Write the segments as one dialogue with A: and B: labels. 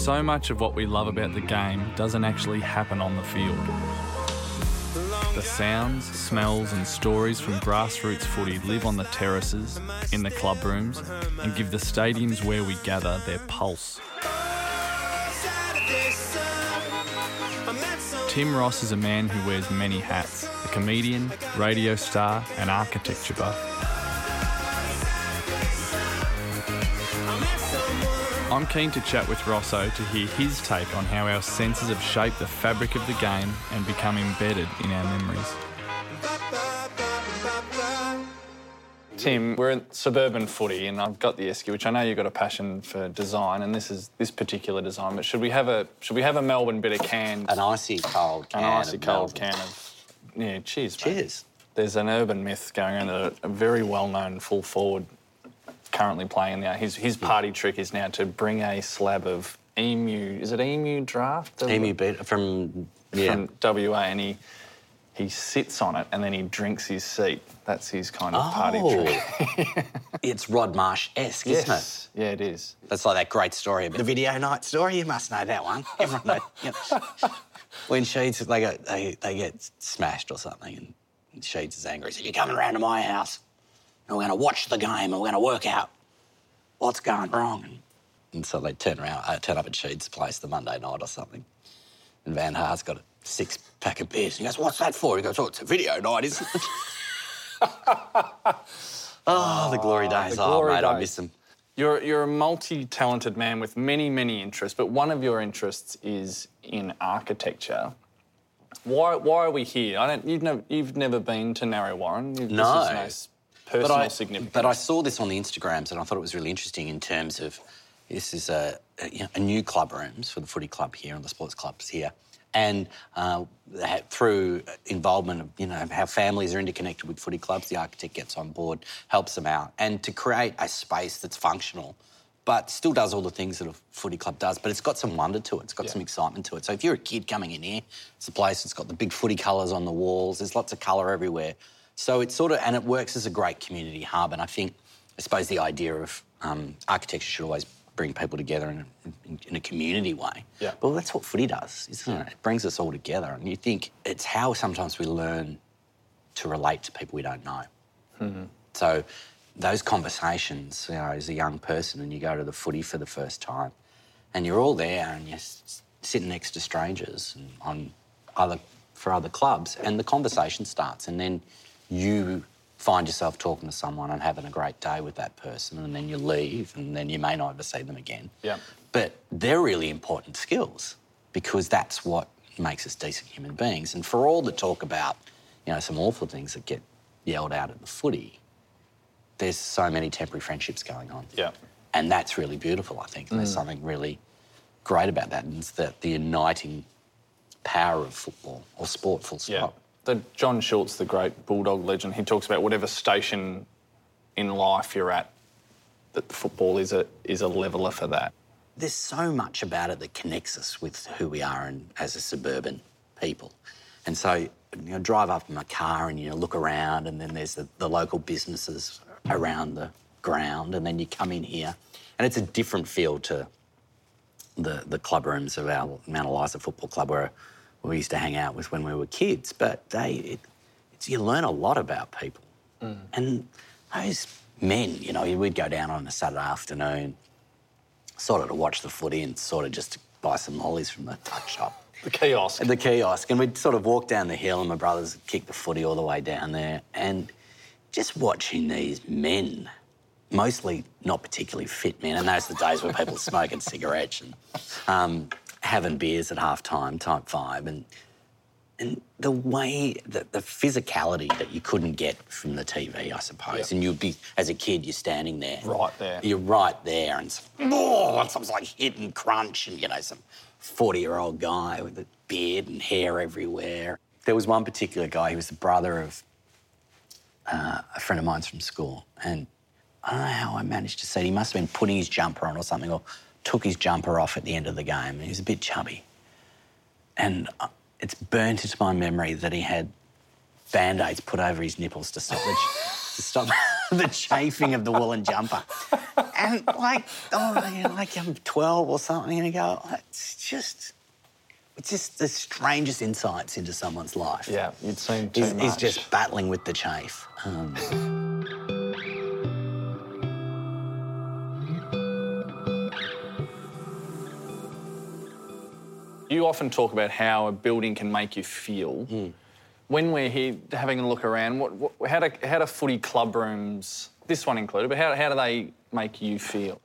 A: so much of what we love about the game doesn't actually happen on the field. The sounds, smells, and stories from grassroots footy live on the terraces, in the club rooms, and give the stadiums where we gather their pulse. Tim Ross is a man who wears many hats a comedian, radio star, and architecture buff. I'm keen to chat with Rosso to hear his take on how our senses have shaped the fabric of the game and become embedded in our memories. Tim, we're in suburban footy, and I've got the Esky, which I know you've got a passion for design, and this is this particular design. But should we have a should we have a Melbourne bit of canned
B: An icy cold can.
A: an icy
B: of
A: cold
B: Melbourne.
A: can of yeah, cheers. mate.
B: Cheers.
A: There's an urban myth going around that a, a very well-known full forward currently playing now. His his hmm. party trick is now to bring a slab of emu. Is it emu draft?
B: Emu Bitter from yeah.
A: from WA, and he he sits on it and then he drinks his seat. That's his kind of party
B: Oh.
A: trick.
B: it's Rod Marsh esque, isn't it?
A: Yes, yeah, it is.
B: That's like that great story about the video night story. You must know that one. Everyone knows. you know. When Sheeds they get they, they get smashed or something, and Sheeds is angry. He said, "You're coming round to my house, and we're going to watch the game, and we're going to work out what's going wrong." And, and so they turn around, uh, turn up at Sheeds' place the Monday night or something, and Van Haar's got a six pack of beers. He goes, "What's that for?" He goes, "Oh, it's a video night, isn't it?" oh, the glory days.
A: the
B: oh,
A: glory
B: mate, I miss them.
A: You're you're a multi-talented man with many many interests, but one of your interests is in architecture. Why why are we here? I don't. You've never you've never been to Narre Warren. You-
B: No.
A: This is no s- personal
B: but I,
A: significance.
B: But I saw this on the Instagrams and I thought it was really interesting in terms of this is a, a, you know, a new club rooms for the footy club here and the sports clubs here. And uh, through involvement of, you know, how families are interconnected with footy clubs, the architect gets on board, helps them out. And to create a space that's functional, but still does all the things that a footy club does, but it's got some wonder to it. It's got some excitement to it. So if you're a kid coming in here, it's a place that's got the big footy colours on the walls. There's lots of colour everywhere. So it's sort of, and it works as a great community hub. And I think, I suppose the idea of um, architecture should always bring people together in a, in, a community way.
A: Yeah.
B: But that's what footy does, isn't it? It brings us all together. And you think it's how sometimes we learn to relate to people we don't know. Hmm. So those conversations, you know, as a young person, and you go to the footy for the first time, and you're all there, and you're s- sitting next to strangers and on other for other clubs, and the conversation starts, and then you find yourself talking to someone and having a great day with that person, and then you leave, and then you may not ever see them again.
A: Yeah.
B: But they're really important skills because that's what makes us decent human beings. And for all the talk about, you know, some awful things that get yelled out at the footy, there's so many temporary friendships going on.
A: Yeah.
B: And that's really beautiful, I think. And there's mm. something really great about that. And it's the, the uniting power of football or sport, full stop.
A: The John Schultz, the great Bulldog legend, he talks about whatever station in life you're at, that football is a is a leveler for that.
B: There's so much about it that connects us with who we are and as a suburban people. And so, you know, drive up in my car and you know, look around, and then there's the, the local businesses around the ground, and then you come in here, and it's a different feel to the, the club rooms of our Mount Eliza Football Club where we used to hang out with when we were kids. But they, it, it's, you learn a lot about people. And those men, you know, we'd go down on a Saturday afternoon, sort of to watch the footy and sort of just to buy some lollies from the tuck shop.
A: The kiosk.
B: At the kiosk, and we'd sort of walk down the hill, and my brothers would kick the footy all the way down there, and just watching these men, mostly not particularly fit men, and those are the days where people smoking cigarettes and um, having beers at half time, type vibe, and and the way that the physicality that you couldn't get from the TV, I suppose,
A: Yep.
B: and you'd be as a kid, you're standing there,
A: Right there.
B: you're right there, and some, oh, and something's like hit and crunch, and you know, some 40 year old guy with a beard and hair everywhere. There was one particular guy, he was the brother of uh, a friend of mine's from school, and I don't know how I managed to see it. He must have been putting his jumper on or something, or took his jumper off at the end of the game, and he was a bit chubby. And uh, it's burnt into my memory that he had band aids put over his nipples to stop the, to stop the chafing of the woolen jumper. And like, oh, you know, like I'm 12 or something, and you go, it's just, it's just the strangest insights into someone's life.
A: Yeah, you'd seen too
B: He's,
A: much.
B: he's just battling with the chafe. Um,
A: You often talk about how a building can make you feel.
B: Hmm.
A: When we're here having a look around, what, what, how, do, how do footy club rooms, this one included, but how, how do they make you feel?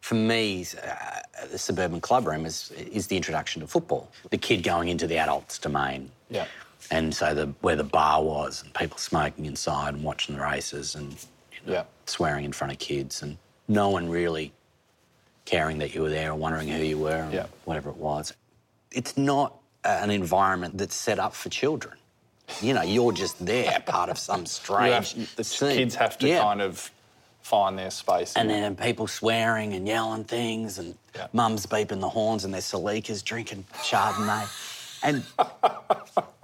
B: for me, uh, the suburban club room is, is the introduction to football. The kid going into the adult's domain.
A: Yeah.
B: And so the, where the bar was and people smoking inside and watching the races and you know,
A: Yeah.
B: swearing in front of kids and no one really caring that you were there or wondering who you were or
A: Yeah.
B: whatever it was. It's not uh, an environment that's set up for children. You know, you're just there, part of some strange.
A: have, the
B: scene.
A: kids have to
B: Yeah.
A: kind of find their space.
B: And then people swearing and yelling things, and
A: Yeah.
B: mums beeping the horns, and their Salikas drinking Chardonnay. and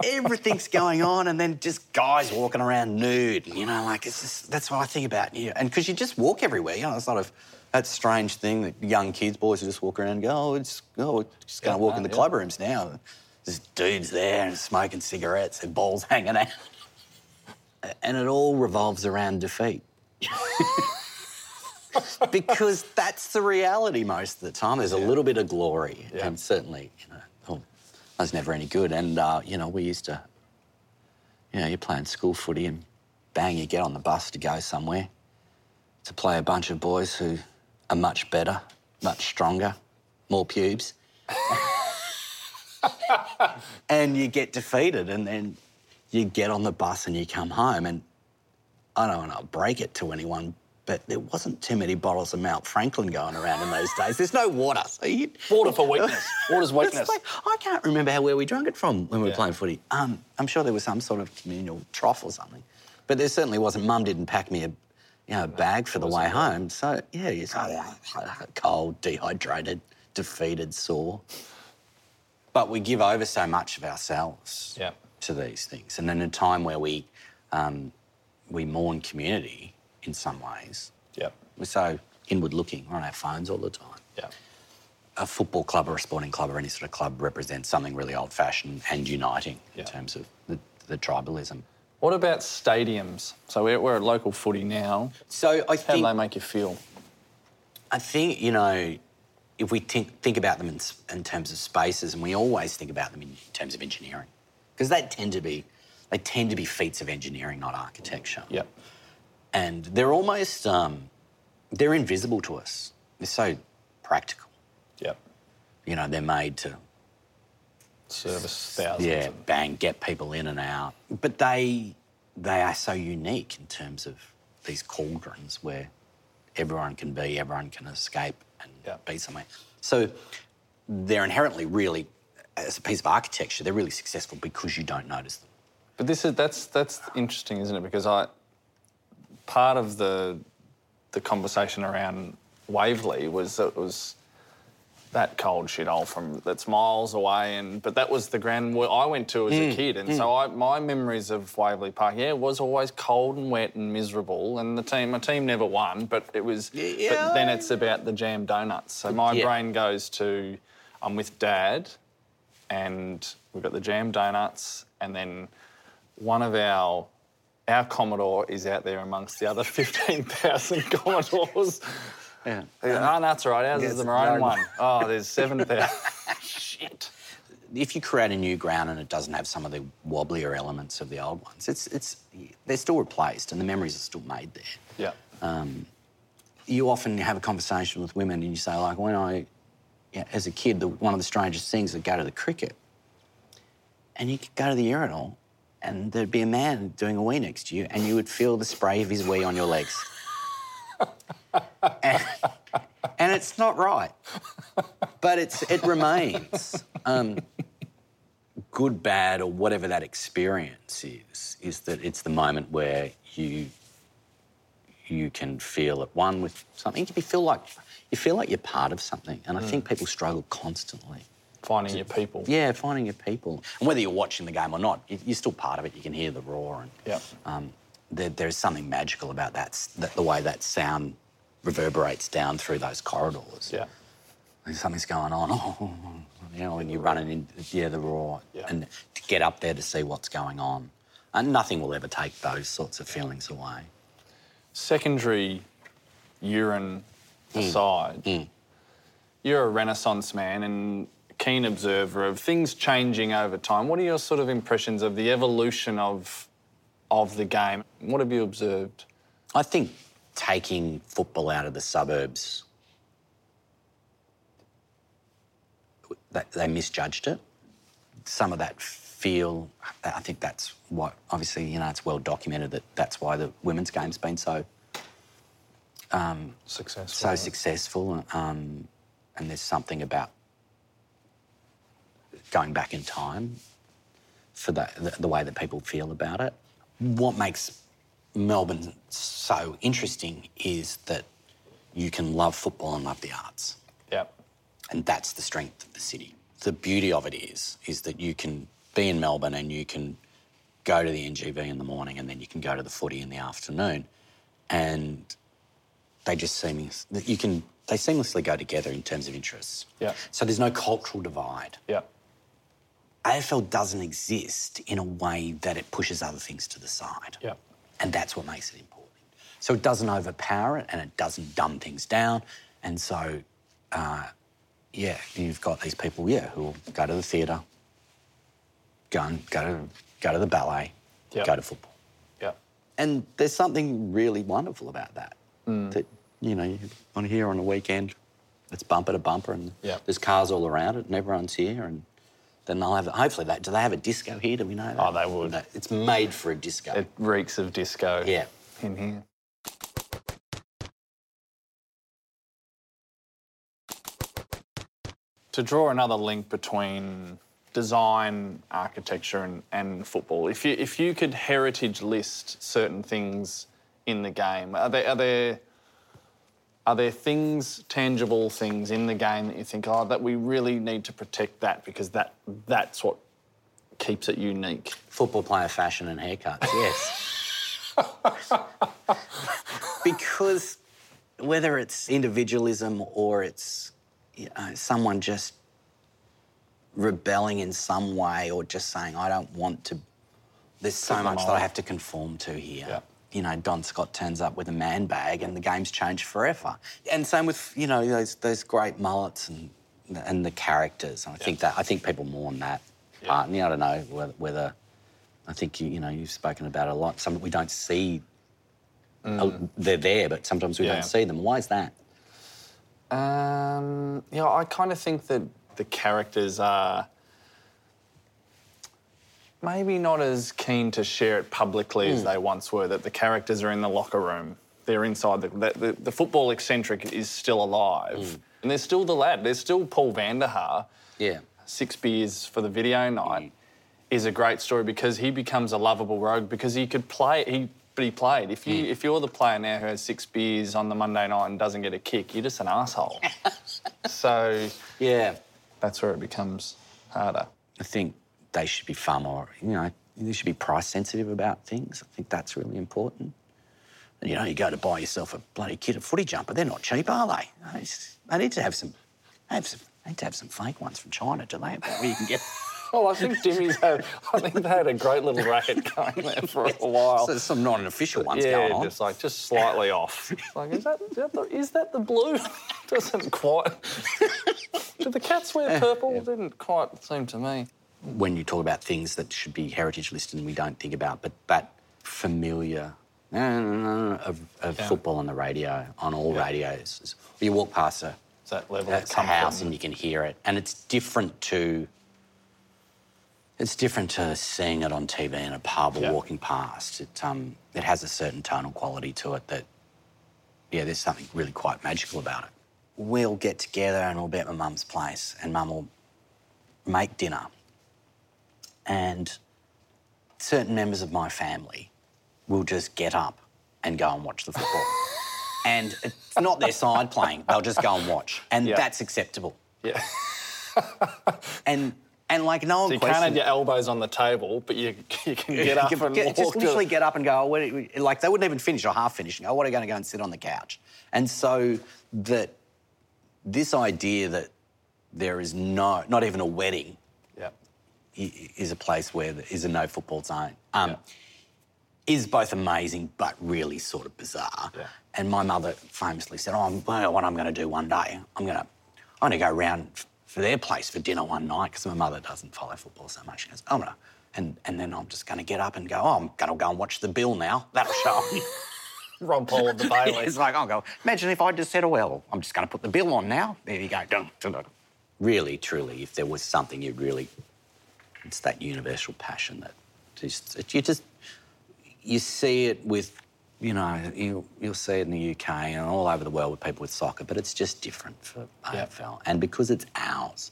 B: everything's going on, and then just guys walking around nude. You know, like, it's just, that's what I think about you. And because you just walk everywhere, you know, it's sort of that strange thing that young kids, boys who just walk around and go, oh, it's, oh we're just going to
A: Yeah,
B: walk
A: no,
B: in the
A: yeah.
B: club rooms now. There's dudes there and smoking cigarettes, their balls hanging out. And it all revolves around defeat because that's the reality most of the time. There's a little bit of glory,
A: Yeah.
B: and certainly, you know, oh, I was never any good. And uh, you know, we used to, you know, you're playing school footy, and bang, you get on the bus to go somewhere to play a bunch of boys who are much better, much stronger, more pubes, and you get defeated, and then you get on the bus and you come home, and I don't want to break it to anyone, but there wasn't too many bottles of Mount Franklin going around in those days. There's no water. So you,
A: Water for weakness. Water's weakness.
B: like, I can't remember how where we drank it from when we were
A: Yeah.
B: playing footy. Um, I'm sure there was some sort of communal trough or something, but there certainly wasn't. Mum didn't pack me a, you know, a bag for the way home. So yeah, you're so cold, dehydrated, defeated, sore. But we give over so much of ourselves
A: Yeah.
B: to these things, and in a time where we um, we mourn community in some ways,
A: Yeah.
B: we're so inward looking. We're on our phones all the time
A: Yeah.
B: a football club or a sporting club or any sort of club represents something really old fashioned and uniting in terms of the, the tribalism.
A: What about stadiums? So we're, we're at local footy now.
B: So I
A: How do
B: think,
A: they make you feel?
B: I think, you know, if we think, think about them in, s- in terms of spaces, and we always think about them in terms of engineering, because they tend to be, they tend to be feats of engineering, not architecture.
A: Yeah.
B: And they're almost, um, they're invisible to us. They're so practical.
A: Yeah.
B: You know, they're made to
A: Service thousands.
B: yeah, bang, get people in and out. But they they are so unique in terms of these cauldrons where everyone can be, everyone can escape and
A: Yeah.
B: be somewhere. So they're inherently really, as a piece of architecture, they're really successful because you don't notice them.
A: But this is that's that's interesting, isn't it? Because I part of the the conversation around Waverley was that it was that cold shithole from that's miles away, and but that was the where I went to as
B: Mm,
A: a kid, and so I, my memories of Waverley Park, yeah, it was always cold and wet and miserable, and the team, my team never won, but it was.
B: Yeah.
A: But then it's about the jam donuts. So my
B: Yeah.
A: brain goes to, I'm with Dad, and we've got the jam donuts, and then one of our our Commodore is out there amongst the other 15,000 Commodores.
B: Yeah.
A: Oh, no, that's all right. Ours
B: Yes,
A: is the maroon
B: no.
A: one. Oh, there's seven 7,000. Shit.
B: If you create a new ground and it doesn't have some of the wobblier elements of the old ones, it's it's they're still replaced and the memories are still made there.
A: Yeah.
B: Um, you often have a conversation with women and you say, like, when I, yeah, as a kid, the, one of the strangest things would go to the cricket and you could go to the urinal and there'd be a man doing a wee next to you and you would feel the spray of his wee on your legs. and, and it's not right, but it's, it remains. Um, good, bad, or whatever that experience is, is that it's the moment where you you can feel at one with something. You feel like you feel like you're part of something, and I think people struggle constantly.
A: Finding your people.
B: Yeah, finding your people, and whether you're watching the game or not, you- you're still part of it. You can hear the roar, and
A: Yeah.
B: um, there, there's something magical about that, s- that, the way that sound reverberates down through those corridors.
A: Yeah.
B: Like something's going on. Oh, you know, when you're running in, yeah, the roar,
A: Yeah.
B: and to get up there to see what's going on, and nothing will ever take those sorts of feelings away.
A: Secondary urine
B: Hmm.
A: aside, you're a Renaissance man and keen observer of things changing over time. What are your sort of impressions of the evolution of of the game? What have you observed?
B: I think taking football out of the suburbs, they, misjudged it. Some of that feel, I think that's what, obviously, you know, it's well documented that that's why the women's game's been so
A: Successful.
B: so successful. Um, and there's something about going back in time for that, the, the way that people feel about it. What makes Melbourne so interesting is that you can love football and love the arts.
A: Yeah.
B: And that's the strength of the city. The beauty of it is, is that you can be in Melbourne and you can go to the NGV in the morning and then you can go to the footy in the afternoon. And they just seem, you can, they seamlessly go together in terms of interests.
A: Yeah.
B: So there's no cultural divide.
A: Yeah.
B: AFL doesn't exist in a way that it pushes other things to the side.
A: Yeah.
B: And that's what makes it important. So it doesn't overpower it and it doesn't dumb things down. And so, uh, yeah, you've got these people, yeah, who will go to the theatre, go, and, go, to, go to the ballet,
A: Yep.
B: go to football.
A: Yeah.
B: And there's something really wonderful about that. That, you know, to hear on a weekend, it's bumper to bumper and
A: Yep.
B: there's cars all around it and everyone's here and then they'll have, hopefully, that, do they have a disco here? Do we know that?
A: Oh, they would.
B: No, It's made for a disco.
A: It reeks of disco.
B: Yeah.
A: In here. To draw another link between design, architecture, and, and football, if you if you could heritage list certain things in the game, are there are there are there things, tangible things in the game that you think, oh, that we really need to protect that because that that's what keeps it unique?
B: Football player fashion and haircuts, yes. because whether it's individualism or it's you know, someone just rebelling in some way or just saying, I don't want to, there's so much that. I have to conform to here.
A: Yeah.
B: You know, Don Scott turns up with a man bag and the game's changed forever. And same with, you know, those, those great mullets and, and the characters. And I think that, I think people mourn that part. And, you know, I don't know whether, whether I think you, you know you've spoken about it a lot. Some we don't see. uh, they're there, but sometimes we
A: Mm. Yeah.
B: don't see them. Why is that?
A: Um, yeah, I kind of think that the characters are maybe not as keen to share it publicly as hmm. they once were. That the characters are in the locker room, they're inside. The, the, the, football eccentric is still alive, hmm. and there's still the lad. There's still Paul Vanderhaar.
B: Yeah.
A: Six beers for the video night is a great story because he becomes a lovable rogue because he could play. He but he played. If you hmm. if you're the player now who has six beers on the Monday night and doesn't get a kick, you're just an asshole. so
B: Yeah.
A: that's where it becomes harder.
B: I think they should be far more. You know, they should be price sensitive about things. I think that's really important. And you know, you go to buy yourself a bloody kit of footy jumper. They're not cheap, are they? They They need to have some. They have some. They need to have some fake ones from China, do they? Where you can get.
A: Well, I think Jimmy's had. I think they had a great little racket going there for a while.
B: So there's some non-official ones
A: yeah,
B: going on.
A: just like just slightly off. Like, is that, is that the, is that the blue? Doesn't quite. Did the cats wear purple? Didn't quite seem to me.
B: When you talk about things that should be heritage listed and we don't think about, but that familiar uh, of, of
A: Yeah.
B: football on the radio, on all
A: Yeah.
B: radios. You walk past a,
A: that level
B: that's a house and you can hear it, and it's different to. It's different to seeing it on TV in a pub or
A: Yeah.
B: walking past. It um, it has a certain tonal quality to it that, yeah, there's something really quite magical about it. We'll get together and we'll be at my mum's place, and mum will make dinner and certain members of my family will just get up and go and watch the football. and it's not their side playing, they'll just go and watch. And
A: Yeah.
B: that's acceptable.
A: Yeah.
B: And And like no one
A: So you can't have your elbows on the table, but you, you can get up and
B: get-
A: walk
B: just
A: to-
B: literally get up and go. Oh, what, are- like they wouldn't even finish or half finish. and go, what are you going to go and sit on the couch? And so that this idea that there is no, not even a wedding, is a place where there is a no football zone. Um,
A: Yeah.
B: Is both amazing but really sort of bizarre.
A: Yeah.
B: And my mother famously said, "Oh, what I'm going to do one day, I'm going to, I'm going to go round for their place for dinner one night because my mother doesn't follow football so much. She goes, I'm going to, and and then I'm just going to get up and go. Oh, I'm going to go and watch the Bill now. That'll show 'em."
A: Rumpole of the Bailey.
B: it's like I'll go. Imagine if I just said, "Oh well, I'm just going to put the bill on now." There you go. Dun, dun, dun. Really, truly, if there was something you really, it's that universal passion that just you just you see it with, you know, you you'll see it in the UK and all over the world with people with soccer, but it's just different for. AFL, and because it's ours.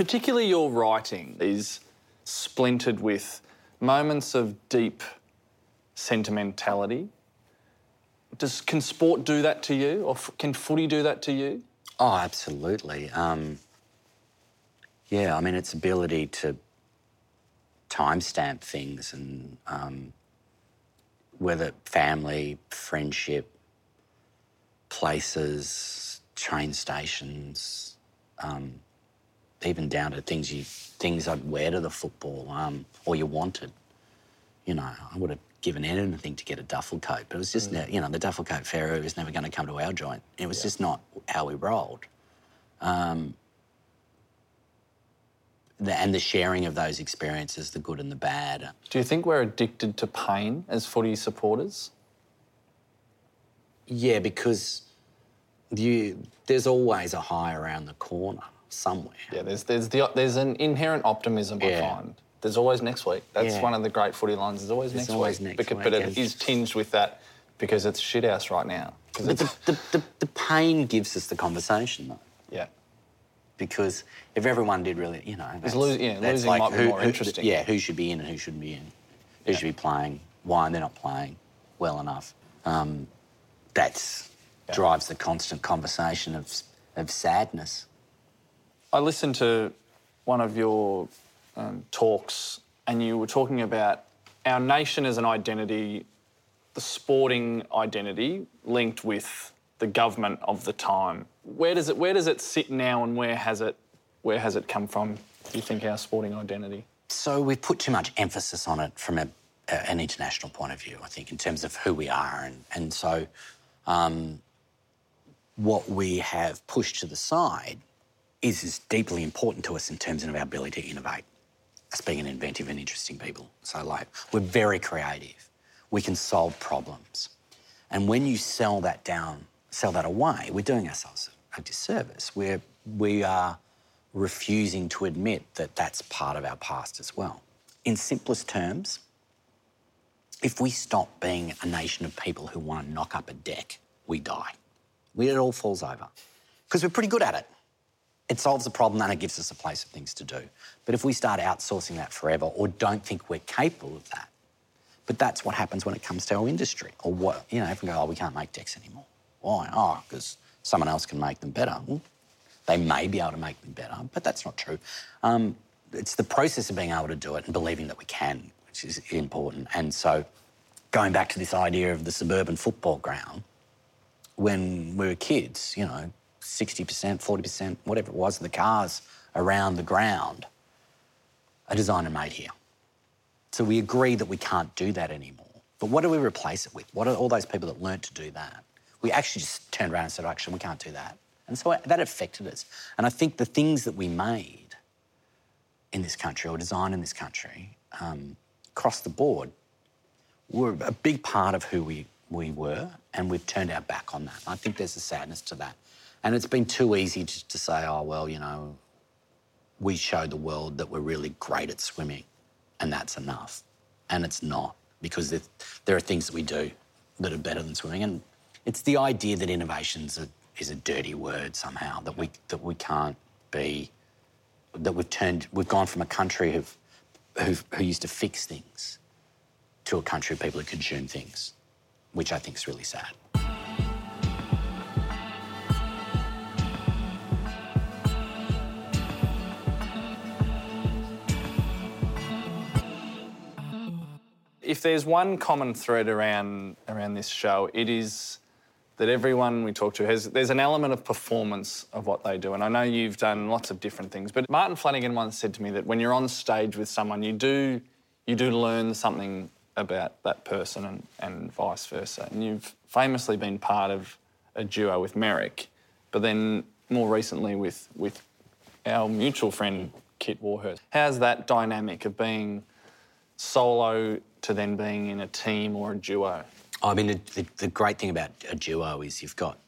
A: particularly your writing is splintered with moments of deep sentimentality. Does can sport do that to you, or f- can footy do that to you?
B: Oh, absolutely. Um, yeah, I mean, its ability to timestamp things and um, whether family, friendship, places, train stations, um, even down to things you things I'd wear to the football um, or you wanted. You know, I would have given anything to get a duffel coat, but it was just, ne- you know, the duffel coat Pharaoh was never going to come to our joint. It was just not how we rolled. Um, the, and the sharing of those experiences, the good and the bad.
A: Do you think we're addicted to pain as footy supporters?
B: Yeah, because you, there's always a high around the corner somewhere.
A: Yeah, there's there's the there's an inherent optimism I find. There's always next week. That's
B: Yeah.
A: one of the great footy lines. There's always
B: There's
A: next
B: always
A: week.
B: next
A: Because-
B: week,
A: but it is tinged with that because it's shit house right now.
B: But the, the, the, the pain gives us the conversation, though.
A: yeah.
B: because if everyone did really, you know, that's,
A: lo- yeah,
B: that's
A: losing
B: like
A: might be
B: who,
A: more
B: who-
A: interesting.
B: Yeah, who should be in and who shouldn't be in, who should be playing, why they're not playing well enough. Um, that's drives the constant conversation of of sadness.
A: I listened to one of your um, talks, and you were talking about our nation as an identity, the sporting identity linked with the government of the time. Where does it Where does it sit now, and where has it Where has it come from? Do you think our sporting identity?
B: So we've put too much emphasis on it from a, a- an international point of view, I think, in terms of who we are. And, and so um, what we have pushed to the side is, is deeply important to us in terms of our ability to innovate, us being an inventive and interesting people. So, like, we're very creative. We can solve problems. And when you sell that down, sell that away, we're doing ourselves a disservice. We're, we are refusing to admit that that's part of our past as well. In simplest terms, if we stop being a nation of people who want to knock up a deck, we die. It all falls over. Because we're pretty good at it. It solves the problem and it gives us a place of things to do. But if we start outsourcing that forever or don't think we're capable of that, but that's what happens when it comes to our industry. Or what, you know, if we go, oh, we can't make decks anymore. Why? Oh, because someone else can make them better. Well, they may be able to make them better, but that's not true. Um, it's the process of being able to do it and believing that we can, which is important. And so, going back to this idea of the suburban football ground, when we were kids, you know, 60%, 40%, whatever it was, of the cars around the ground are designed and made here. So we agree that we can't do that anymore. But what do we replace it with? What are all those people that learnt to do that? We actually just turned around and said, actually, we can't do that. And so that affected us. And I think the things that we made in this country or designed in this country um, across the board were a big part of who we, we were, and we've turned our back on that. And I think there's a sadness to that. And it's been too easy to, to say, oh, well, you know, we show the world that we're really great at swimming, and that's enough. And it's not, because there, are things that we do that are better than swimming. And it's the idea that innovation's a, is a dirty word somehow, that we, that we can't be, that we've turned, we've gone from a country who've, who've, who used to fix things to a country of people who consume things, which I think is really sad.
A: If there's one common thread around around this show, it is that everyone we talk to has there's an element of performance of what they do. And I know you've done lots of different things, but Martin Flanagan once said to me that when you're on stage with someone, you do you do learn something about that person and, and vice versa. And you've famously been part of a duo with Merrick, but then more recently with with our mutual friend Kit Warhurst. How's that dynamic of being solo to then being in a team or a duo?
B: I mean, the, the, the great thing about a duo is you've got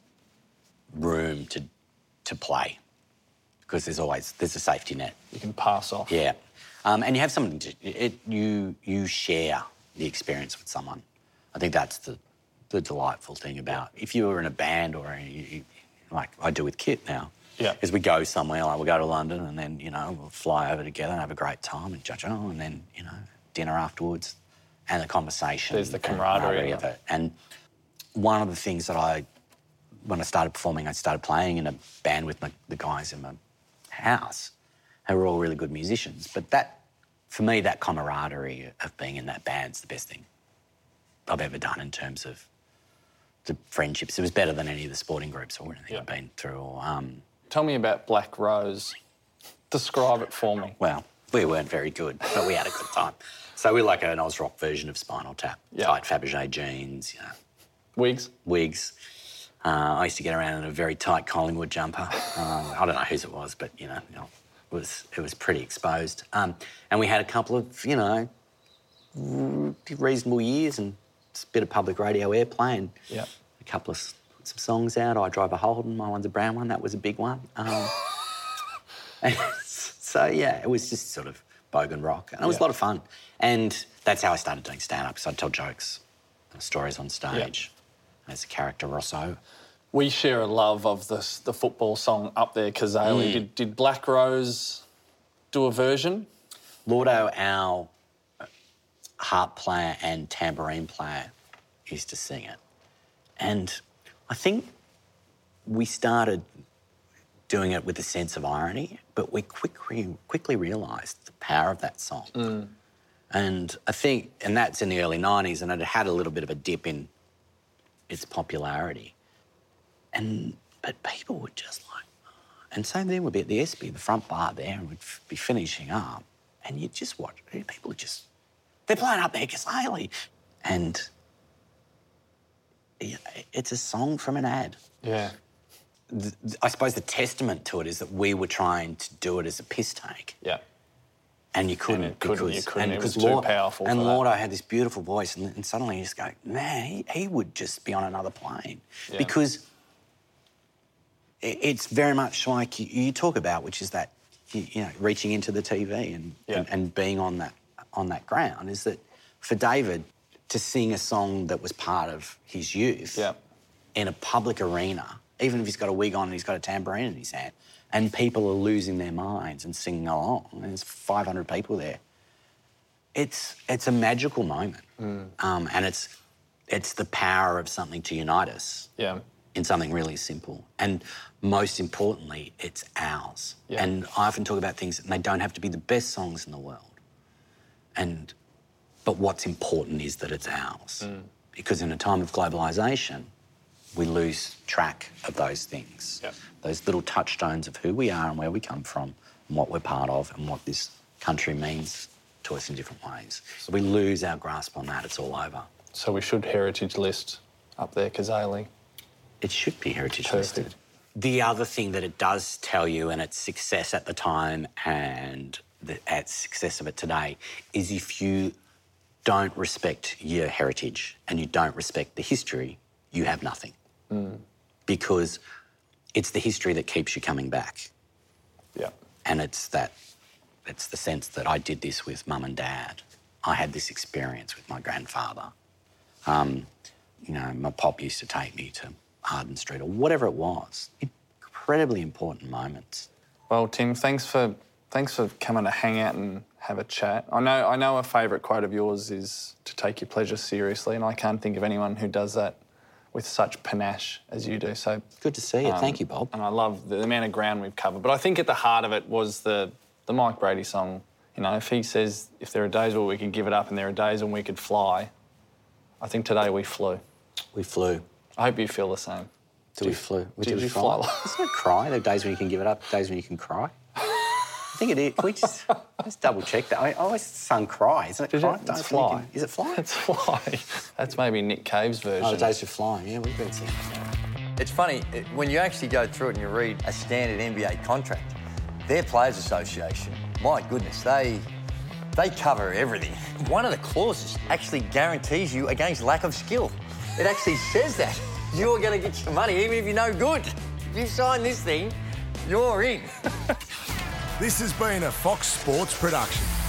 B: room to to play because there's always there's a safety net.
A: You can pass off.
B: Yeah, um, and you have something to it. You you share the experience with someone. I think that's the the delightful thing about if you were in a band or a, like I do with Kit now.
A: Yeah.
B: Is we go somewhere like we go to London and then you know we'll fly over together and have a great time and judge and then you know dinner afterwards and the conversation.
A: There's the camaraderie
B: of it. And one of the things that I, when I started performing, I started playing in a band with my, the guys in my house who were all really good musicians. But that, for me, that camaraderie of being in that band's the best thing I've ever done in terms of the friendships. It was better than any of the sporting groups or anything
A: Yeah.
B: I've been through. Or, um,
A: Tell me about Black Rose. Describe it for me.
B: well, we weren't very good, but we had a good time. So we're like an Oz rock version of Spinal Tap.
A: Yeah.
B: Tight Fabergé jeans, you know,
A: Wigs.
B: wigs. Uh, I used to get around in a very tight Collingwood jumper. Um, I don't know whose it was, but you know, you know, it was it was pretty exposed. Um, and we had a couple of you know reasonable years and a bit of public radio airplay and
A: Yeah.
B: a couple of some songs out. I drive a Holden. My one's a brown one. That was a big one. Um, so yeah, it was just sort of bogan rock, and it was
A: Yeah.
B: a lot of fun. And that's how I started doing stand up. So I'd tell jokes, uh, stories on stage as a character Rosso.
A: We share a love of this, the football song Up There, Cazaly.
B: Mm.
A: Did, did Black Rose do a version?
B: Lordo, our uh, harp player and tambourine player, used to sing it. And I think we started doing it with a sense of irony, but we quickly, quickly realised the power of that song. Mm. And I think, and that's in the early 90s, and it had a little bit of a dip in its popularity. And, but people would just like, ah. and same thing would be at the Espy, the front bar there, and we'd be finishing up, and you'd just watch, eh, people would just, they're playing up there, Cazaly. And it's a song from an ad.
A: Yeah.
B: Th- I suppose the testament to it is that we were trying to do it as a piss take,
A: Yeah.
B: and you couldn't
A: it couldn't,
B: because
A: you couldn't,
B: and
A: it was
B: because Lord-
A: powerful
B: And
A: that.
B: Lordo had this beautiful voice, and, and suddenly you just go, man, he, he would just be on another plane
A: Yeah.
B: because i- it's very much like you, you talk about, which is that you, you know reaching into the TV and,
A: Yeah.
B: and and being on that on that ground is that for David to sing a song that was part of his youth
A: Yeah.
B: in a public arena, even if he's got a wig on and he's got a tambourine in his hand, and people are losing their minds and singing along, and there's 500 people there. It's it's a magical moment, um, and it's it's the power of something to unite us
A: Yeah.
B: in something really simple. And most importantly, it's ours.
A: Yeah.
B: And I often talk about things, and they don't have to be the best songs in the world. And but what's important is that it's ours.
A: Mm.
B: Because in a time of globalization, we lose track of those things.
A: Yeah.
B: Those little touchstones of who we are and where we come from, and what we're part of, and what this country means to us in different ways. So we lose our grasp on that, it's all over.
A: So we should heritage list Up There, Cazaly.
B: It should be heritage
A: Perfect.
B: listed. The other thing that it does tell you, and its success at the time and the its success of it today, is if you don't respect your heritage and you don't respect the history, you have nothing. Because it's the history that keeps you coming back.
A: Yeah.
B: And it's that, it's the sense that I did this with mum and dad. I had this experience with my grandfather. Um, you know, my pop used to take me to Arden Street or whatever it was. Incredibly important moments.
A: Well, Tim, thanks for thanks for coming to hang out and have a chat. I know I know a favourite quote of yours is to take your pleasure seriously, and I can't think of anyone who does that with such panache as you do. So
B: good to see you. Um, Thank you, Bob.
A: And I love the amount of ground we've covered. But I think at the heart of it was the the Mike Brady song. You know, if he says if there are days where we can give it up and there are days when we could fly, I think today we flew.
B: We flew.
A: I hope you feel the same.
B: Did, we flew?
A: Did, did you fly? fly?
B: Isn't it cry? There are days when you can give it up, days when you can cry. I think it is. Can we just, just double check that? I always sung cry. Isn't it
A: Did
B: cry?
A: It, it's fly. Can,
B: is it fly?
A: It's fly. That's maybe Nick Cave's version.
B: Oh, the days of flying. Yeah, we've been singing.
C: It's funny, when you actually go through it and you read a standard NBA contract, their Players Association, my goodness, they they cover everything. One of the clauses actually guarantees you against lack of skill. It actually says that. You're going to get your money even if you're no good. If you sign this thing, you're in.
D: this has been a Fox Sports production.